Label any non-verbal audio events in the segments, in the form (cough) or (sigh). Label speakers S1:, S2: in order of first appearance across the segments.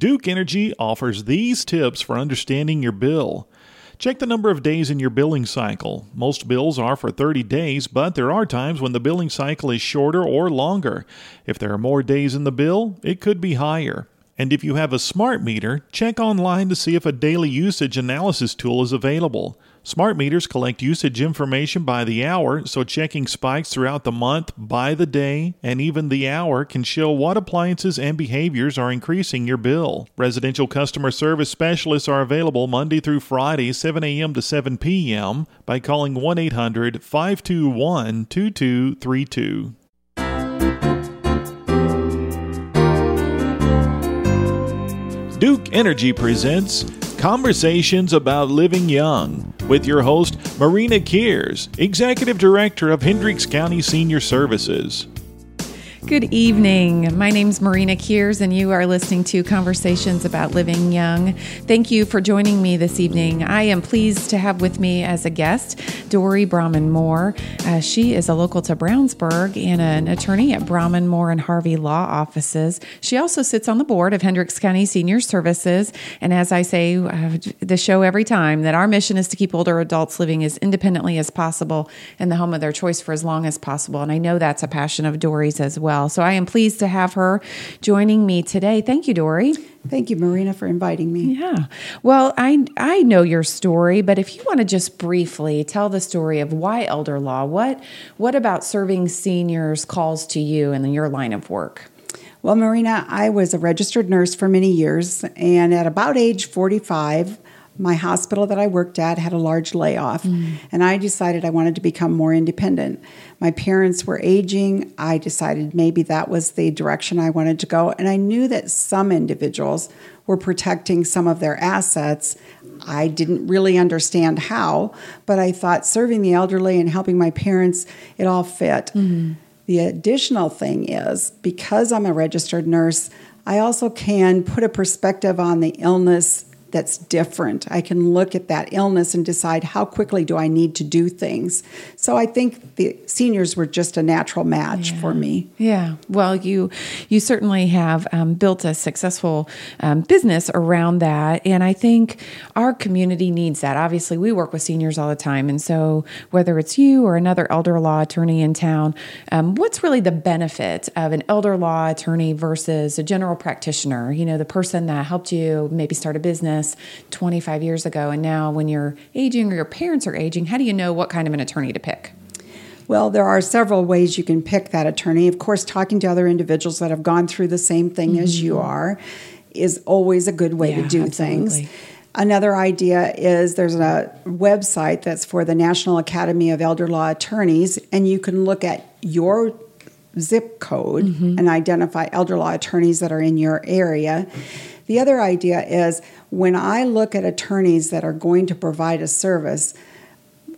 S1: Duke Energy offers these tips for understanding your bill. Check the number of days in your billing cycle. Most bills are for 30 days, but there are times when the billing cycle is shorter or longer. If there are more days in the bill, it could be higher. And if you have a smart meter, check online to see if a daily usage analysis tool is available. Smart meters collect usage information by the hour, so checking spikes throughout the month, by the day, and even the hour can show what appliances and behaviors are increasing your bill. Residential customer service specialists are available Monday through Friday, 7 a.m. to 7 p.m. by calling 1 800 521 2232. Duke Energy presents Conversations About Living Young with your host, Marina Keers, Executive Director of Hendricks County Senior Services.
S2: Good evening. My name is Marina Keers, and you are listening to Conversations About Living Young. Thank you for joining me this evening. I am pleased to have with me as a guest Dory Brahman Moore. Uh, she is a local to Brownsburg and an attorney at Brahman Moore and Harvey Law Offices. She also sits on the board of Hendricks County Senior Services. And as I say uh, the show every time, that our mission is to keep older adults living as independently as possible in the home of their choice for as long as possible. And I know that's a passion of Dory's as well well. So I am pleased to have her joining me today. Thank you, Dory.
S3: Thank you, Marina, for inviting me.
S2: Yeah. Well, I I know your story, but if you want to just briefly tell the story of why elder law, what what about serving seniors calls to you in your line of work?
S3: Well, Marina, I was a registered nurse for many years, and at about age 45, my hospital that I worked at had a large layoff, mm. and I decided I wanted to become more independent. My parents were aging. I decided maybe that was the direction I wanted to go, and I knew that some individuals were protecting some of their assets. I didn't really understand how, but I thought serving the elderly and helping my parents, it all fit. Mm. The additional thing is because I'm a registered nurse, I also can put a perspective on the illness that's different. I can look at that illness and decide how quickly do I need to do things. So I think the seniors were just a natural match
S2: yeah.
S3: for me.
S2: Yeah. Well, you you certainly have um, built a successful um, business around that, and I think our community needs that. Obviously, we work with seniors all the time, and so whether it's you or another elder law attorney in town, um, what's really the benefit of an elder law attorney versus a general practitioner? You know, the person that helped you maybe start a business business 25 years ago, and now when you're aging or your parents are aging, how do you know what kind of an attorney to pick?
S3: Well, there are several ways you can pick that attorney. Of course, talking to other individuals that have gone through the same thing mm-hmm. as you mm-hmm. are is always a good way yeah, to do absolutely. things. Another idea is there's a website that's for the National Academy of Elder Law Attorneys, and you can look at your zip code mm-hmm. and identify elder law attorneys that are in your area. The other idea is when I look at attorneys that are going to provide a service,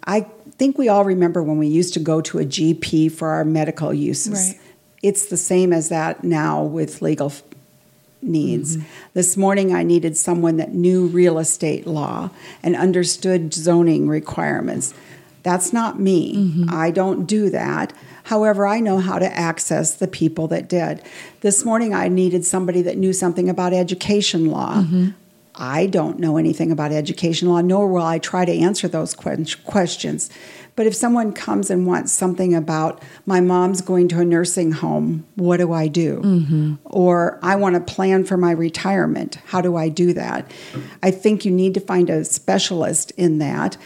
S3: I think we all remember when we used to go to a GP for our medical uses. Right. It's the same as that now with legal needs. Mm-hmm. This morning, I needed someone that knew real estate law and understood zoning requirements. That's not me. Mm-hmm. I don't do that. However, I know how to access the people that did. This morning, I needed somebody that knew something about education law. Mm-hmm. I don't know anything about education law, nor will I try to answer those questions. But if someone comes and wants something about my mom's going to a nursing home, what do I do? Mm-hmm. Or I want to plan for my retirement, how do I do that? I think you need to find a specialist in that.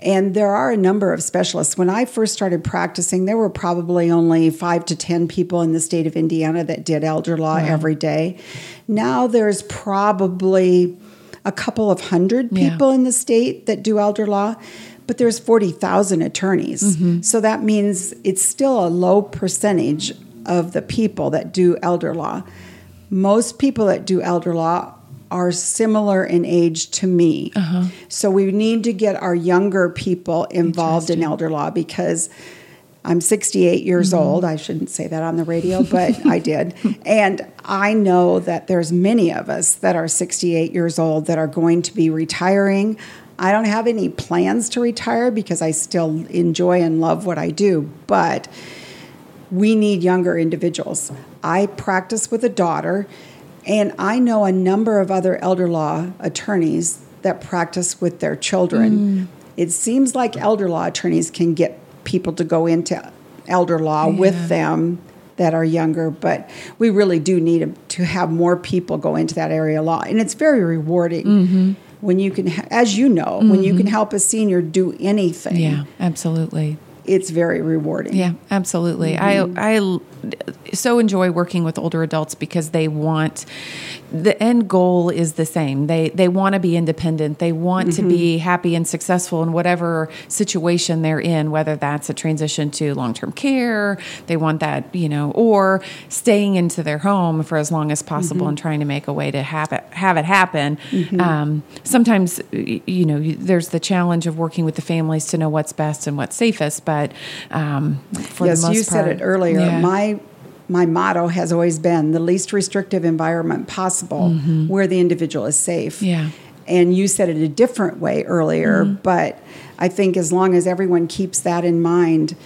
S3: And there are a number of specialists. When I first started practicing, there were probably only five to 10 people in the state of Indiana that did elder law every day. Now there's probably a couple of hundred people yeah. in the state that do elder law, but there's 40,000 attorneys. Mm-hmm. So that means it's still a low percentage of the people that do elder law. Most people that do elder law are similar in age to me. Uh-huh. So we need to get our younger people involved in elder law because I'm 68 years mm-hmm. old. I shouldn't say that on the radio, but (laughs) I did. And I know that there's many of us that are 68 years old that are going to be retiring. I don't have any plans to retire because I still enjoy and love what I do, but we need younger individuals. I practice with a daughter And I know a number of other elder law attorneys that practice with their children. Mm. It seems like elder law attorneys can get people to go into elder law yeah. with them that are younger, but we really do need to have more people go into that area of law. And it's very rewarding. Mm-hmm. When you can, as you know, mm-hmm. when you can mm-hmm. help a senior do anything.
S2: Yeah, absolutely
S3: it's very rewarding.
S2: Yeah, absolutely. Mm-hmm. I I so enjoy working with older adults because they want the end goal is the same. They they want to be independent. They want mm-hmm. to be mm-hmm. happy and successful in whatever situation they're in, whether that's a transition to long-term care, they want that, you know, or staying into their home for as long as possible mm-hmm. and trying to make a way to have it have it happen. Mm-hmm. Um, sometimes you know, there's the challenge of working with the families to know what's best and what's safest, but um, for
S3: yes,
S2: the most
S3: you
S2: part,
S3: said it earlier. Yeah. My my motto has always been the least restrictive environment possible mm-hmm. where the individual is safe.
S2: Yeah.
S3: And you said it a different way earlier, mm-hmm. but I think as long as everyone keeps that in mind,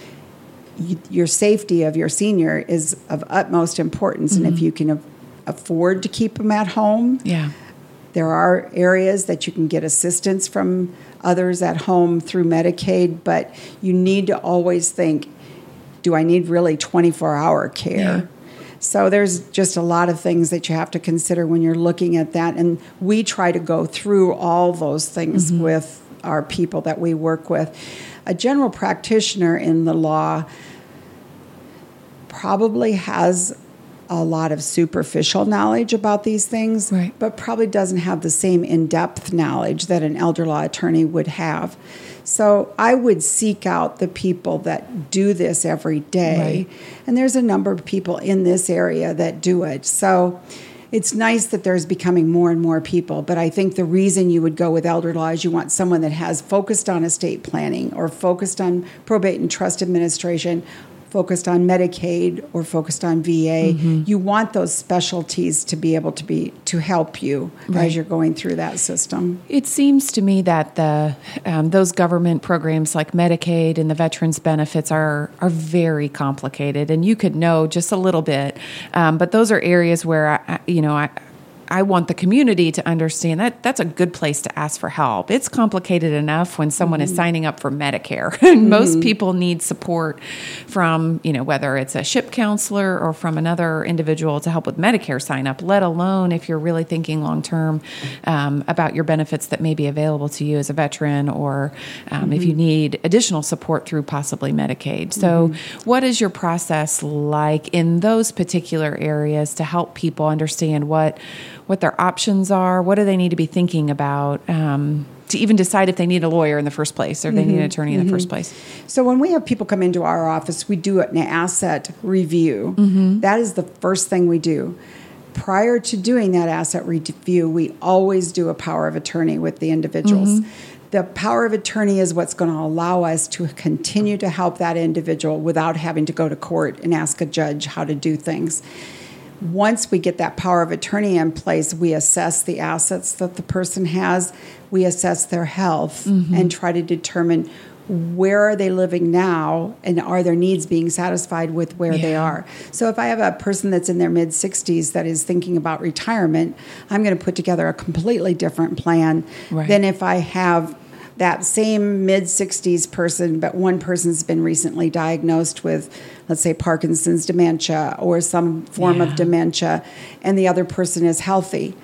S3: your safety of your senior is of utmost importance. Mm-hmm. And if mm-hmm. you can afford to keep them at home,
S2: yeah.
S3: there are areas that you can get assistance from others at home through Medicaid, but you need to always think do I need really 24 hour care? Yeah. So there's just a lot of things that you have to consider when you're looking at that. And we try to go through all those things mm-hmm. with our people that we work with. A general practitioner in the law probably has a lot of superficial knowledge about these things,
S2: right.
S3: but probably doesn't have the same in depth knowledge that an elder law attorney would have. So I would seek out the people that do this every day. Right. And there's a number of people in this area that do it. So it's nice that there's becoming more and more people, but I think the reason you would go with elder law is you want someone that has focused on estate planning or focused on probate and trust administration focused on Medicaid or focused on VA. Mm-hmm. You want those specialties to be able to be to help you right. as you're going through that system.
S2: It seems to me that the um, those government programs like Medicaid and the veterans benefits are are very complicated, and you could know just a little bit, um, but those are areas where I, you know I I want the community to understand that that's a good place to ask for help. It's complicated enough when someone mm-hmm. is signing up for Medicare. (laughs) mm-hmm. Most people need support from, you know, whether it's a SHIP counselor or from another individual to help with Medicare sign up, let alone if you're really thinking long term um, about your benefits that may be available to you as a veteran or um, mm-hmm. if you mm-hmm. need additional support through possibly Medicaid. So, mm-hmm. what is your process like in those particular areas to help people understand what what their options are, what do they need to be thinking about um, to even decide if they need a lawyer in the first place or mm-hmm. they need an mm-hmm. attorney in mm-hmm. the first place.
S3: So when we have people come into our office, we do an asset review. Mm-hmm. That is the first thing we do. Prior to doing that asset review, we always do a power of attorney with the individuals. Mm-hmm. The power of attorney is what's going to allow us to continue to help that individual without having to go to court and ask a judge how to do things once we get that power of attorney in place, we assess the assets that the person has, we assess their health, mm-hmm. and try to determine where are they living now and are their needs being satisfied with where yeah. they are. So if I have a person that's in their mid 60s that is thinking about retirement, I'm going to put together a completely different plan right. than if I have that same mid 60s person, but one person's been recently diagnosed with, let's say, Parkinson's dementia or some form yeah. of dementia, and the other person is healthy.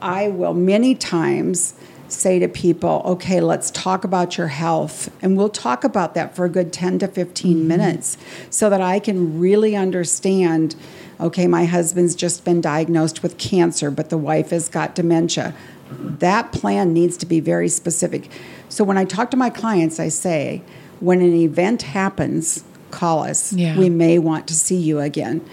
S3: I will many times say to people, okay, let's talk about your health. And we'll talk about that for a good 10 to 15 mm-hmm. minutes so that I can really understand okay, my husband's just been diagnosed with cancer, but the wife has got dementia that plan needs to be very specific. So when I talk to my clients, I say, when an event happens, call us.
S2: Yeah.
S3: We may want to see you again.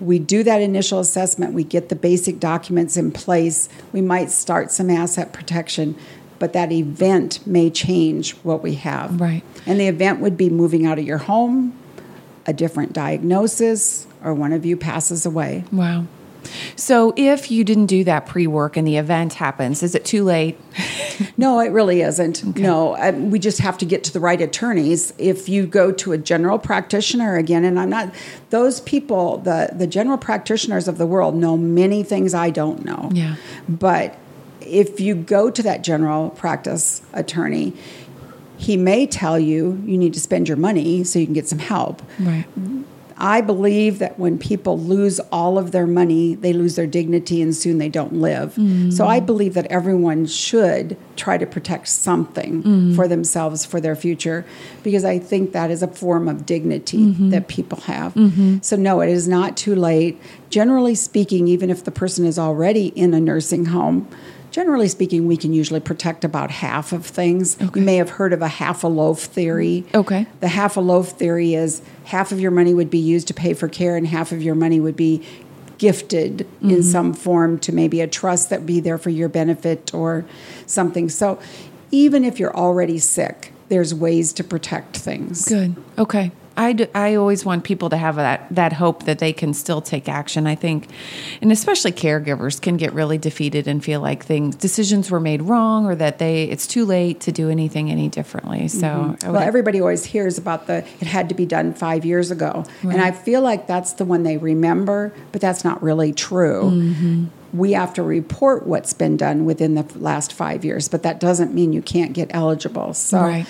S3: We do that initial assessment, we get the basic documents in place, we might start some asset protection, but that event may change what we have.
S2: Right.
S3: And the event would be moving out of your home, a different diagnosis, or one of you passes away.
S2: Wow. So if you didn't do that pre work and the event happens, is it too late? (laughs)
S3: no, it really isn't. Okay. No, uh, we just have to get to the right attorneys. If you go to a general practitioner again, and I'm not, those people, the, the general practitioners of the world know many things I don't know.
S2: Yeah.
S3: But if you go to that general practice attorney, he may tell you you need to spend your money so you can get some help.
S2: Right.
S3: I believe that when people lose all of their money, they lose their dignity and soon they don't live. Mm. So I believe that everyone should try to protect something mm. for themselves for their future because I think that is a form of dignity mm-hmm. that people have. Mm-hmm. So, no, it is not too late. Generally speaking, even if the person is already in a nursing home, generally speaking, we can usually protect about half of things. Okay. You may have heard of a half a loaf theory.
S2: Okay.
S3: The half a loaf theory is half of your money would be used to pay for care, and half of your money would be gifted mm-hmm. in some form to maybe a trust that be there for your benefit or something. So even if you're already sick, there's ways to protect things.
S2: Good. Okay. I, do, I always want people to have that, that hope that they can still take action. I think, and especially caregivers can get really defeated and feel like things decisions were made wrong or that they it's too late to do anything any differently. So,
S3: mm-hmm. well, everybody always hears about the it had to be done five years ago, right. and I feel like that's the one they remember, but that's not really true. Mm-hmm we have to report what's been done within the last five years, but that doesn't mean you can't get eligible. So, right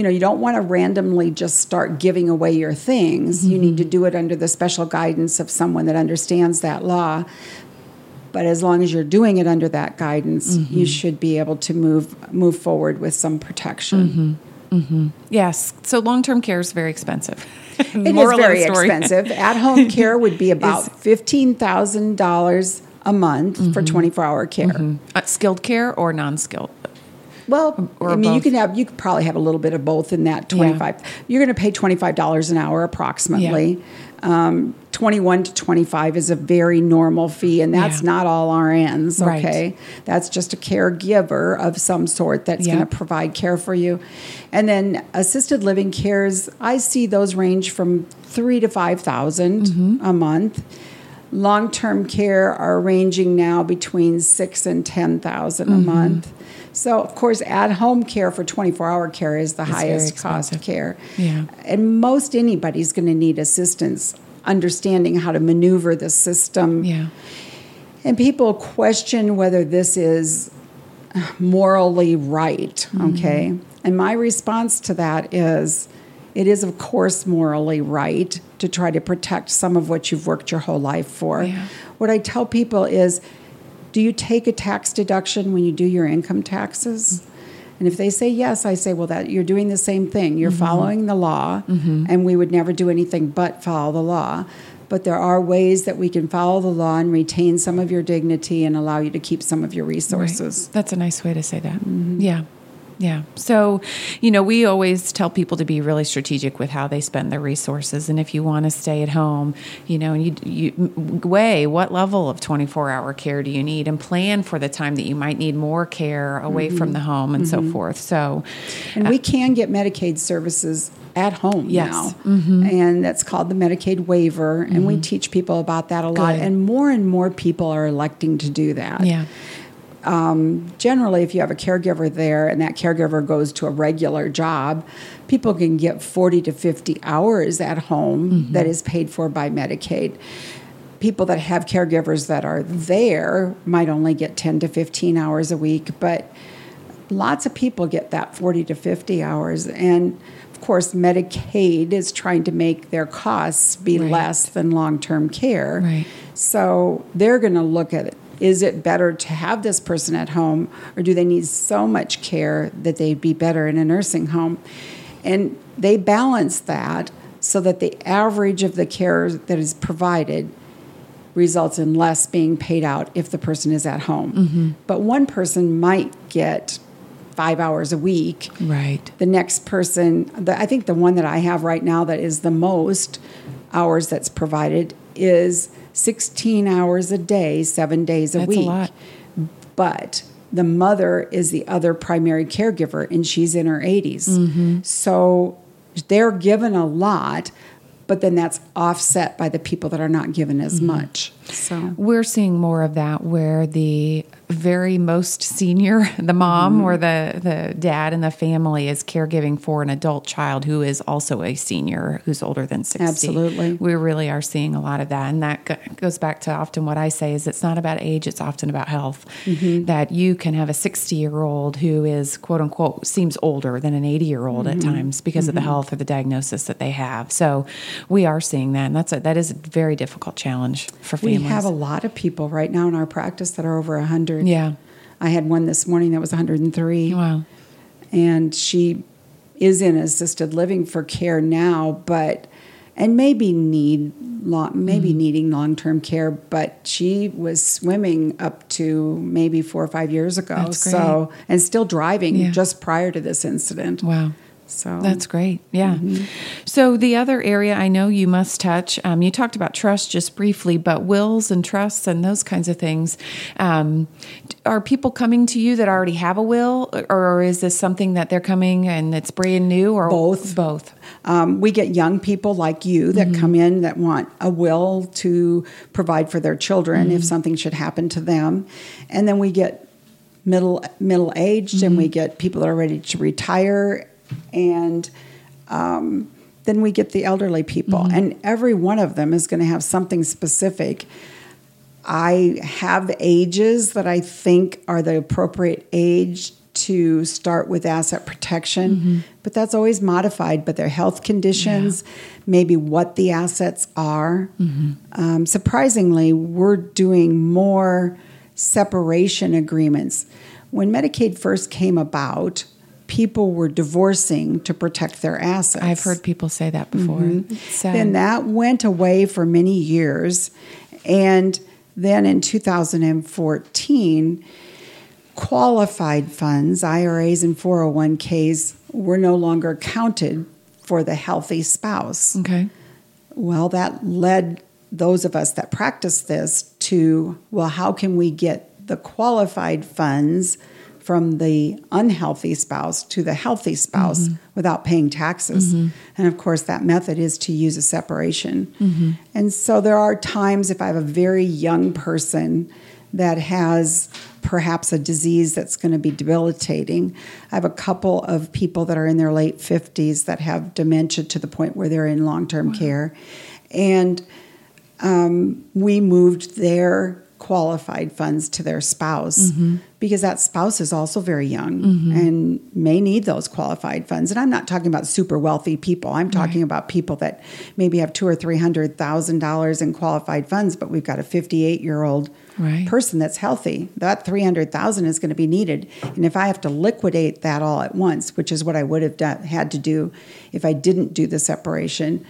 S3: you know, you don't want to randomly just start giving away your things. Mm-hmm. You need to mm-hmm. do it under the special guidance of someone that understands that law. But as long as you're doing it under that guidance, mm-hmm. you should be able to move move forward with some protection.
S2: Mm-hmm. mm-hmm. Yes. So long term care is very expensive.
S3: it is very expensive. At home (laughs) care would be about fifteen thousand dollars a month mm-hmm. for 24 hour care. Mm-hmm.
S2: Uh, skilled care or non skilled?
S3: Well, I mean, both. you can have you could probably have a little bit of both in that twenty five. Yeah. You're going to pay twenty five dollars an hour approximately. Yeah. Um, 21 to 25 is a very normal fee, and that's yeah. not all RNs, okay? Right. That's just a caregiver of some sort that's going to provide care for you. And then assisted living cares, I see those range from three to 5,000 mm-hmm. a month. Long term care are ranging now between six and 10,000 mm-hmm. a month. So, of course, at home care for 24 hour care is the it's highest cost of care.
S2: Yeah.
S3: And most anybody's going to need assistance understanding how to maneuver the system.
S2: Yeah.
S3: And people question whether this is morally right, mm-hmm. okay? And my response to that is it is, of course, morally right to try to protect some of what you've worked your whole life for. Yeah. What I tell people is do you take a tax deduction when you do your income taxes? And if they say yes, I say, well, that you're doing the same thing. You're mm-hmm. following the law, mm-hmm. and we would never do anything but follow the law. But there are ways that we can follow the law and retain some of your dignity and allow you to keep some of your resources.
S2: Right. That's a nice way to say that. Mm-hmm. Yeah. Yeah. So, you know, we always tell people to be really strategic with how they spend their resources. And if you want to stay at home, you know, and you, you weigh what level of 24 hour care do you need and plan for the time that you might need more care away mm-hmm. from the home and mm-hmm. so forth. So,
S3: and uh, we can get Medicaid services at home
S2: yes.
S3: now. Mm-hmm. And that's called the Medicaid waiver. And we mm-hmm. teach people about that a lot. Good. And more and more people are electing to do that.
S2: Yeah
S3: um, generally, if you have a caregiver there and that caregiver goes to a regular job, people can get 40 to 50 hours at home mm-hmm. that is paid for by Medicaid. People that have caregivers that are there might only get 10 to 15 hours a week, but lots of people get that 40 to 50 hours. And of course, Medicaid is trying to make their costs be right. less than long term care.
S2: Right.
S3: So they're going to look at it is it better to have this person at home or do they need so much care that they'd be better in a nursing home? And they balance that so that the average of the care that is provided results in less being paid out if the person is at home. Mm-hmm. But one person might get five hours a week.
S2: Right.
S3: The next person, the, I think the one that I have right now that is the most hours that's provided is 16 hours a day, seven days a
S2: That's
S3: week.
S2: A lot.
S3: But the mother is the other primary caregiver and she's in her 80s. Mm-hmm. So they're given a lot, but then that's offset by the people that are not given as mm-hmm. much. So
S2: we're seeing more of that where the very most senior, (laughs) the mom mm-hmm. or the, the dad in the family is caregiving for an adult child who is also a senior who's older than 60.
S3: Absolutely.
S2: We really are seeing a lot of that. And that goes back to often what I say is it's not about age, it's often about health. Mm-hmm. That you can have a 60 year old who is quote unquote seems older than an 80 year old mm-hmm. at times because of the mm-hmm. health or the diagnosis that they have. So we are seeing that. And that's a, that is a very difficult challenge for families.
S3: We have a lot of people right now in our practice that are over 100 100.
S2: Yeah.
S3: I had one this morning that was 103.
S2: Wow.
S3: And she is in assisted living for care now, but and maybe need long, maybe mm needing long term care, but she was swimming up to maybe four or five years ago. So and still driving yeah. just prior to this incident.
S2: Wow. So that's great. Yeah. Mm-hmm. So the other area I know you must touch, um, you talked about trust just briefly, but wills and trusts and those kinds of things. Um, are people coming to you that already have a will, or is this something that they're coming and it's brand new, or
S3: both?
S2: Both.
S3: Um, we get young people like you that mm-hmm. come in that want a will to provide for their children mm-hmm. if something should happen to them, and then we get middle middle aged, mm-hmm. and we get people that are ready to retire and um, then we get the elderly people, mm-hmm. and every one of them is going to have something specific. I have ages that I think are the appropriate age to start with asset protection, mm-hmm. but that's always modified by their health conditions, yeah. maybe what the assets are. Mm-hmm. Um, surprisingly, we're doing more separation agreements. When Medicaid first came about, people were divorcing to protect their assets.
S2: I've heard people say that before. Mm-hmm.
S3: Then that went away for many years. And then in 2014, qualified funds, IRAs and 401ks, were no longer counted for the healthy spouse.
S2: Okay.
S3: Well, that led those of us that practice this to well, how can we get the qualified funds? From the unhealthy spouse to the healthy spouse mm-hmm. without paying taxes. Mm-hmm. And of course, that method is to use a separation. Mm-hmm. And so there are times if I have a very young person that has perhaps a disease that's going to be debilitating. I have a couple of people that are in their late 50s that have dementia to the point where they're in long term wow. care. And um, we moved their qualified funds to their spouse mm-hmm. because that spouse is also very young mm-hmm. and may need those qualified funds. And I'm not talking about super wealthy people. I'm talking right. about people that maybe have two or three hundred thousand dollars in qualified funds, but we've got a 58 year old right. person that's healthy. That 300,000 is going to be needed. And if I have to liquidate that all at once, which is what I would have done, had to do if I didn't do the separation,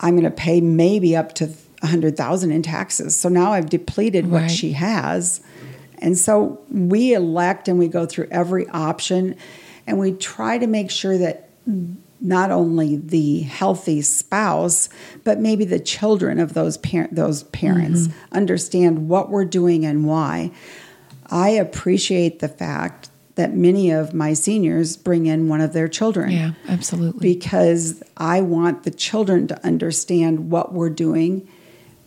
S3: I'm going to pay maybe up to a hundred thousand in taxes. So now I've depleted what she has. And so we elect and we go through every option and we try to make sure that not only the healthy spouse, but maybe the children of those par- those parents mm-hmm. understand what we're doing and why. I appreciate the fact that many of my seniors bring in one of their children.
S2: Yeah, absolutely.
S3: Because I want the children to understand what we're doing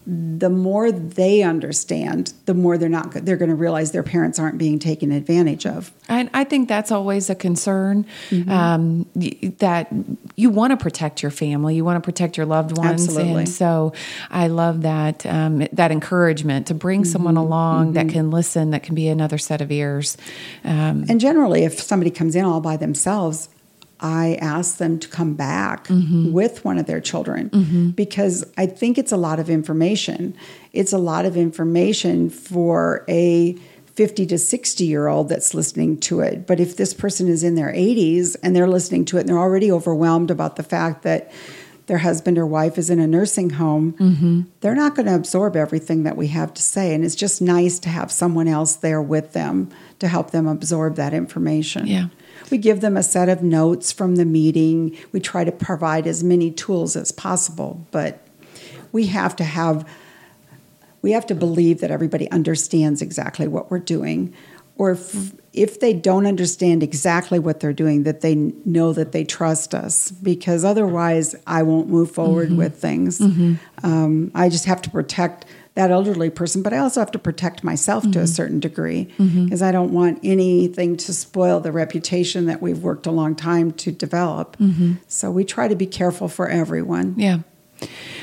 S3: the more they understand, the more they're not they're going to realize their parents aren't being taken advantage of.
S2: And I think that's always a concern mm-hmm. um, that you want to protect your family, you want to protect your loved ones,
S3: Absolutely.
S2: and so I love that um, that encouragement to bring mm-hmm. someone along mm-hmm. that can listen, that can be another set of ears.
S3: Um, and generally, if somebody comes in all by themselves, I ask them to come back mm-hmm. with one of their children mm-hmm. because I think it's a lot of information. It's a lot of information for a 50 to 60 year old that's listening to it. But if this person is in their 80s and they're listening to it and they're already overwhelmed about the fact that their husband or wife is in a nursing home, mm-hmm. they're not going to absorb everything that we have to say. And it's just nice to have someone else there with them to help them absorb that information.
S2: Yeah.
S3: We give them a set of notes from the meeting. We try to provide as many tools as possible, but we have to have we have to believe that everybody understands exactly what we're doing or if, if they don't understand exactly what they're doing that they know that they trust us because otherwise i won't move forward mm-hmm. with things mm-hmm. um, i just have to protect that elderly person, but I also have to protect myself mm-hmm. to a mm-hmm. certain degree because mm-hmm. I don't want anything to spoil the reputation that we've worked a long time to develop. Mm-hmm. So we try to be careful for everyone.
S2: Yeah.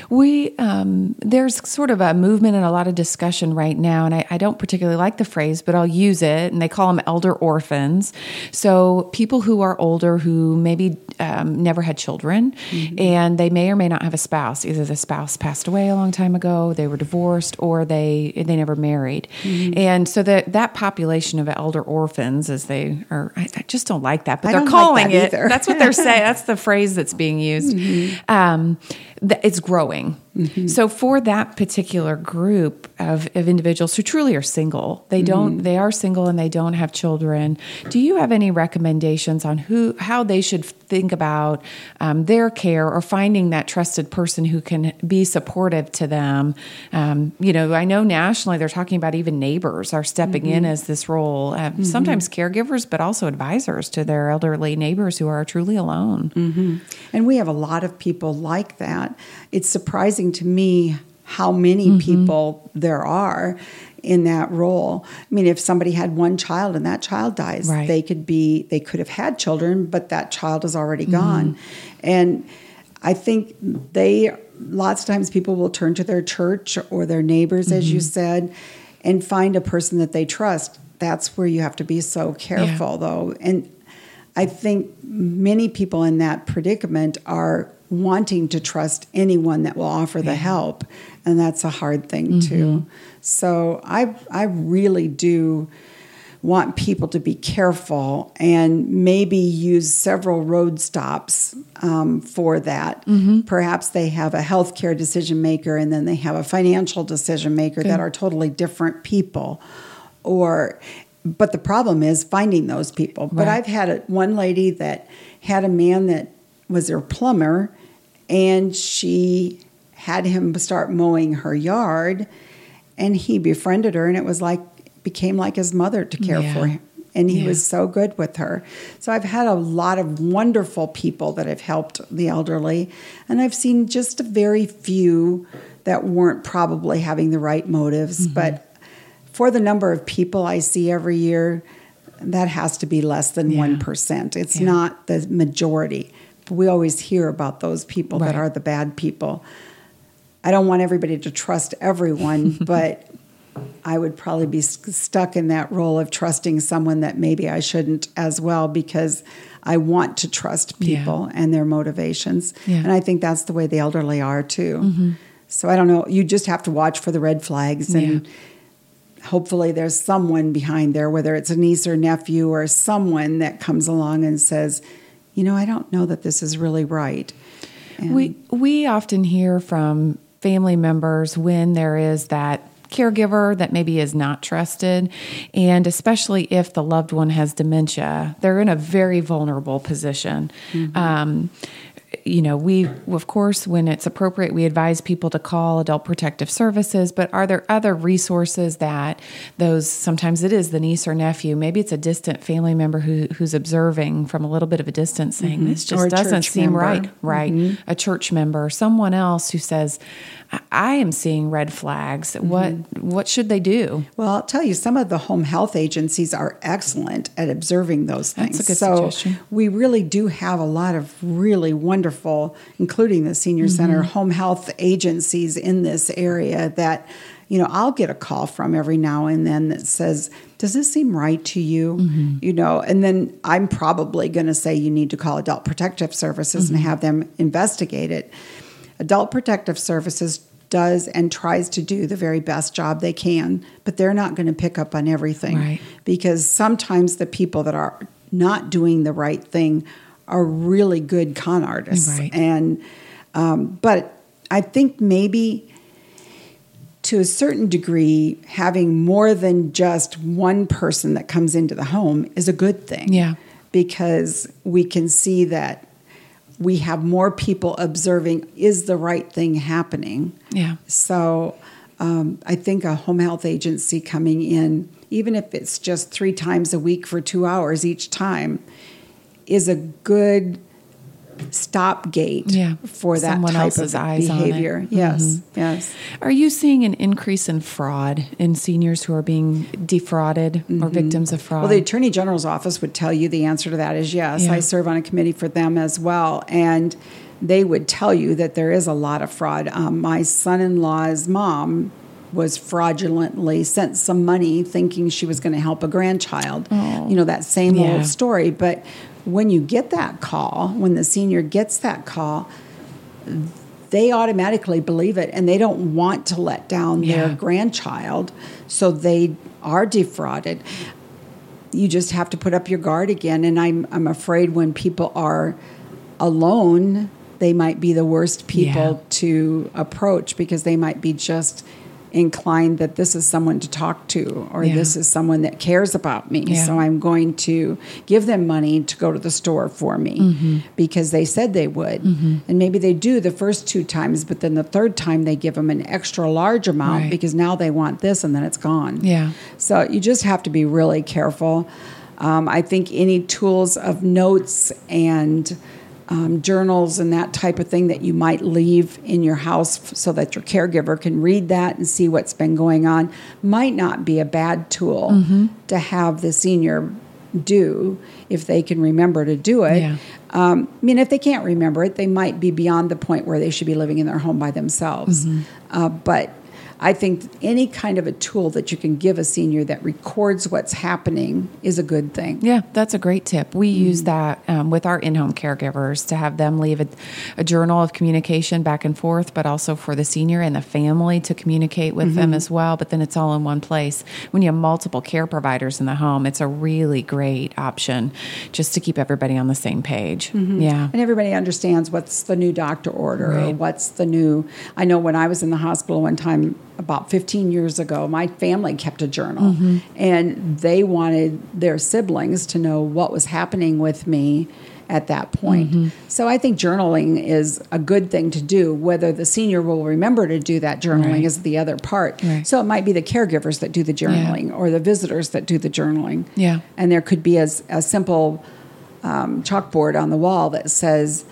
S2: We um, there's sort of a movement and a lot of discussion right now, and I, I, don't particularly like the phrase, but I'll use it. And they call them elder orphans. So people who are older who maybe um, never had children, mm-hmm. and they may or may not have a spouse. Either the spouse passed away a long time ago, they were divorced, or they they never married. Mm-hmm. And so that that population of elder orphans, as they are, I, I just don't like that, but
S3: I
S2: they're calling
S3: like
S2: it. That's what they're saying. (laughs) That's the phrase that's being used. Mm-hmm. Um, it's growing going. Mm-hmm. So for that particular group of, of individuals who truly are single, they don't mm-hmm. they are single and they don't have children. Do you have any recommendations on who how they should think about um, their care or finding that trusted person who can be supportive to them? Um, you know, I know nationally they're talking about even neighbors are stepping mm-hmm. in as this role. Uh, mm-hmm. Sometimes caregivers, but also advisors to their elderly neighbors who are truly alone.
S3: Mm-hmm. And we have a lot of people like that. It's surprising surprising to me how many mm-hmm. people there are in that role. I mean, if somebody had one child and that child dies, right. they could be they could have had children, but that child is already mm-hmm. gone. And I think they lots of times people will turn to their church or their neighbors, mm-hmm. as you mm-hmm. said, and find a person that they trust. That's where you have to be so careful, yeah. though. And I think many people in that predicament are wanting to trust anyone that will offer the help and that's a hard thing mm-hmm. too so i i really do want people to be careful and maybe use several road stops um, for that. Mm-hmm. Perhaps they have a healthcare decision maker and then they have a financial decision maker Good. that are totally different people. Or, but the problem is finding those people. Right. But I've had a, one lady that had a man that was her plumber and she had him start mowing her yard and he befriended her and it was like became like his mother to care yeah. for him and he yeah. was so good with her so i've had a lot of wonderful people that have helped the elderly and i've seen just a very few that weren't probably having the right motives mm-hmm. but for the number of people i see every year that has to be less than yeah. 1% it's not the majority we always hear about those people right. that are the bad people. I don't want everybody to trust everyone, (laughs) but I would probably be stuck in that role of trusting someone that maybe I shouldn't as well because I want to trust people yeah. and their motivations. Yeah. And I think that's the way the elderly are too. Mm-hmm. So I don't know, you just have to watch for the red flags and yeah. Hopefully there's someone behind there whether it's a niece or nephew or someone that comes along and says, you know, I don't know that this is really right.
S2: And we we often hear from family members when there is that caregiver that maybe is not trusted, and especially if the loved one has dementia, they're in a very vulnerable position. Mm-hmm. Um, you know, we, of course, when it's appropriate, we advise people to call Adult Protective Services. But are there other resources that those sometimes it is the niece or nephew, maybe it's a distant family member who, who's observing from a little bit of a distance saying, mm-hmm. This just doesn't seem member. right. Right. Mm-hmm. A church member, someone else who says, I am seeing red flags. Mm-hmm. What what should they do?
S3: Well, I'll tell you, some of the home health agencies are excellent at observing those things.
S2: That's a good
S3: so
S2: suggestion.
S3: we really do have a lot of really wonderful, including the senior mm-hmm. center, home health agencies in this area that you know I'll get a call from every now and then that says, "Does this seem right to you?" Mm-hmm. You know, and then I'm probably going to say you need to call Adult Protective Services and mm-hmm. have them investigate it Adult Protective Services does and tries to do the very best job they can, but they're not going to pick up on everything
S2: right.
S3: because sometimes the people that are not doing the right thing are really good con artists.
S2: Right.
S3: And um, but I think maybe to a certain degree, having more than just one person that comes into the home is a good thing.
S2: Yeah.
S3: Because we can see that we have more people observing is the right thing happening.
S2: Yeah.
S3: So um, I think a home health agency coming in, even if it's just three times a week for two hours each time, is a good stop gate
S2: yeah.
S3: for that
S2: Someone
S3: type
S2: else's
S3: of
S2: eyes
S3: behavior.
S2: On it.
S3: Yes,
S2: mm-hmm.
S3: yes.
S2: Are you seeing an increase in fraud in seniors who are being defrauded mm-hmm. or victims of fraud?
S3: Well, the Attorney General's office would tell you the answer to that is yes.
S2: Yeah.
S3: I serve on a committee for them as well, and they would tell you that there is a lot of fraud. Um, my son-in-law's mom was fraudulently sent some money thinking she was going to help a grandchild.
S2: Oh.
S3: You know that same
S2: Yeah.
S3: old story, but when you get that call, when the senior gets that call, they automatically believe it and they don't want to let down
S2: Yeah.
S3: their grandchild, so they are defrauded. You just have to put up your guard again. And I'm, I'm afraid when people are alone, they might be the worst people
S2: Yeah.
S3: to approach because they might be just inclined that this is someone to talk to or
S2: Yeah.
S3: this is someone that cares about me.
S2: Yeah.
S3: So I'm going to give them money to go to the store for me
S2: Mm-hmm.
S3: because they said they would. And maybe they do the first two times, but then the third time they give them an extra large amount
S2: Right.
S3: because now they want this and then it's gone.
S2: Yeah.
S3: So you just have to be really careful. Um, I think any tools of notes and um, journals and that type of thing that you might leave in your house f- so that your caregiver can read that and see what's been going on might not be a bad tool
S2: Mm-hmm.
S3: to have the senior do if they can remember to do it.
S2: Yeah.
S3: Um, I mean, if they can't remember it, they might be beyond the point where they should be living in their home by themselves.
S2: Mm-hmm.
S3: Uh, but I think any kind of a tool that you can give a senior that records what's happening is a good thing.
S2: Yeah, that's a great tip. We use
S3: Mm.
S2: that um, with our in home caregivers to have them leave a, a journal of communication back and forth, but also for the senior and the family to communicate with
S3: Mm-hmm.
S2: them as well. But then it's all in one place. When you have multiple care providers in the home, it's a really great option just to keep everybody on the same page.
S3: Mm-hmm.
S2: Yeah.
S3: And everybody understands what's the new doctor order or what's the new. I know when I was in the hospital one time about 15 years ago, my family kept a journal
S2: Mm-hmm.
S3: and they wanted their siblings to know what was happening with me at that point.
S2: Mm-hmm.
S3: So I think journaling is a good thing to do. Whether the senior will remember to do that journaling
S2: Right.
S3: is the other part.
S2: Right.
S3: So it might be the caregivers that do the journaling or the visitors that do the journaling.
S2: Yeah.
S3: And there could be a, a simple um, chalkboard on the wall that says,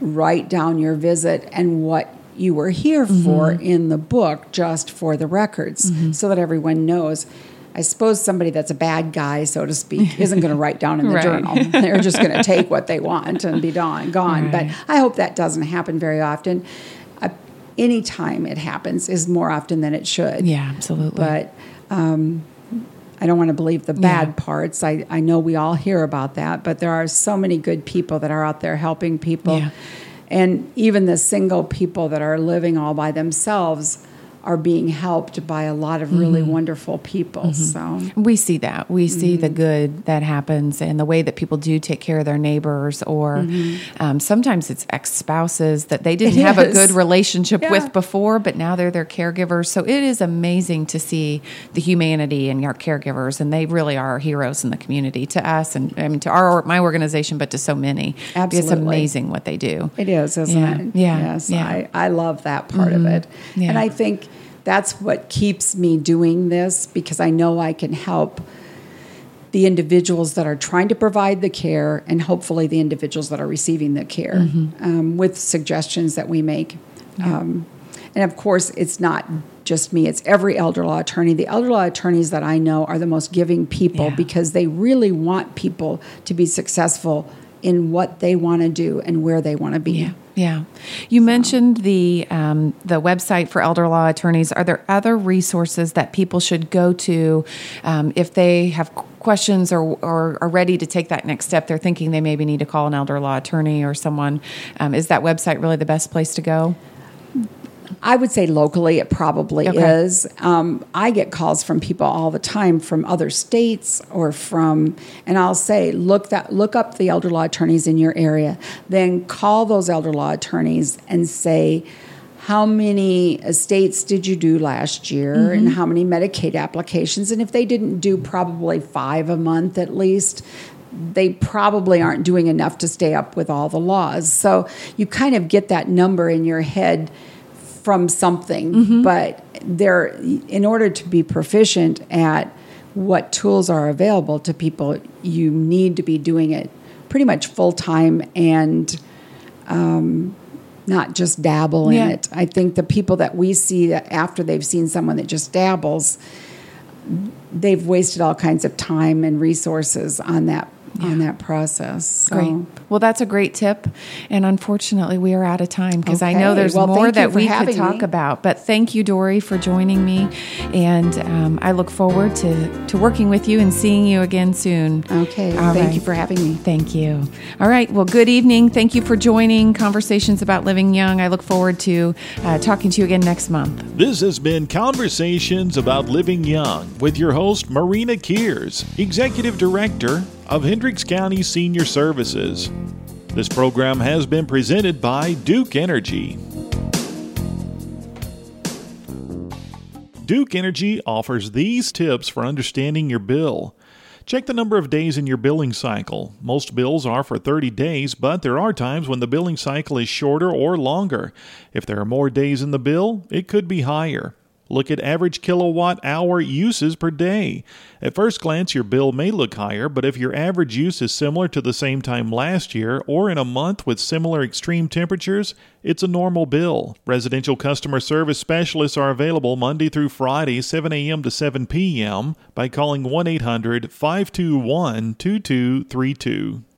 S3: write down your visit and what you were here for in the book, just for the records, so that everyone knows. I suppose somebody that's a bad guy, so to speak, isn't going to write down in the (laughs)
S2: Right.
S3: journal. They're just going to take what they want and be gone. gone.
S2: Right.
S3: But I hope that doesn't happen very often. Uh, any time it happens is more often than it should.
S2: Yeah, absolutely.
S3: But um, I don't want to believe the bad
S2: Yeah.
S3: parts. I, I know we all hear about that, but there are so many good people that are out there helping people.
S2: Yeah.
S3: And even the single people that are living all by themselves are being helped by a lot of really
S2: Mm-hmm.
S3: wonderful people. So
S2: We see that. We see
S3: Mm-hmm.
S2: the good that happens and the way that people do take care of their neighbors, or um, sometimes it's ex spouses that they didn't
S3: Mm-hmm. (laughs) It
S2: have a good relationship
S3: Yeah.
S2: with before, but now they're their caregivers. So it is amazing to see the humanity in our caregivers, and they really are heroes in the community to us and I mean, to our my organization, but to so many.
S3: Absolutely, It's
S2: amazing what they do.
S3: It is, isn't
S2: Yeah,
S3: it?
S2: yeah,
S3: Yes,
S2: yeah. Mm-hmm.
S3: I, I love that part of it.
S2: Yeah.
S3: And I think that's what keeps me doing this because I know I can help the individuals that are trying to provide the care and hopefully the individuals that are receiving the care
S2: Mm-hmm.
S3: um, with suggestions that we make. Um, and of course, it's not just me, it's every elder law attorney. The elder law attorneys that I know are the most giving people
S2: Yeah.
S3: because they really want people to be successful in what they want to do and where they want to be.
S2: Yeah, yeah. You mentioned the um, the website for elder law attorneys. Are there other resources that people should go to um, if they have questions or, or are ready to take that next step? They're thinking they maybe need to call an elder law attorney or someone. Um, is that website really the best place to go?
S3: I would say locally, it probably
S2: Okay.
S3: is. Um, I get calls from people all the time from other states or from, and I'll say, look that look up the elder law attorneys in your area. Then call those elder law attorneys and say, how many estates did you do last year, and how many Medicaid applications? And if they didn't do probably five a month at least, they probably aren't doing enough to stay up with all the laws. So you kind of get that number in your head from something, but there, in order to be proficient at what tools are available to people, you need to be doing it pretty much full time and um, not just dabble
S2: Yeah.
S3: in it. I think the people that we see after they've seen someone that just dabbles, they've wasted all kinds of time and resources on that on that process. So.
S2: Great. Well, that's a great tip. And unfortunately, we are out of time because I know there's
S3: Well,
S2: more that we could talk
S3: me.
S2: about. But thank you, Dory, for joining me. And um, I look forward to, to working with you and seeing you again soon.
S3: Okay.
S2: All
S3: Thank
S2: right.
S3: you for having me.
S2: Thank you. All right. Well, good evening. Thank you for joining Conversations About Living Young. I look forward to uh, talking to you again next month.
S1: This has been Conversations About Living Young with your host, Marina Keers, Executive Director of Hendricks County Senior Services. This program has been presented by Duke Energy. Duke Energy offers these tips for understanding your bill. Check the number of days in your billing cycle. Most bills are for 30 days, but there are times when the billing cycle is shorter or longer. If there are more days in the bill, it could be higher. Look at average kilowatt hour uses per day. At first glance, your bill may look higher, but if your average use is similar to the same time last year or in a month with similar extreme temperatures, it's a normal bill. Residential customer service specialists are available Monday through Friday, 7 a.m. to 7 p.m. by calling 1 800 521 2232.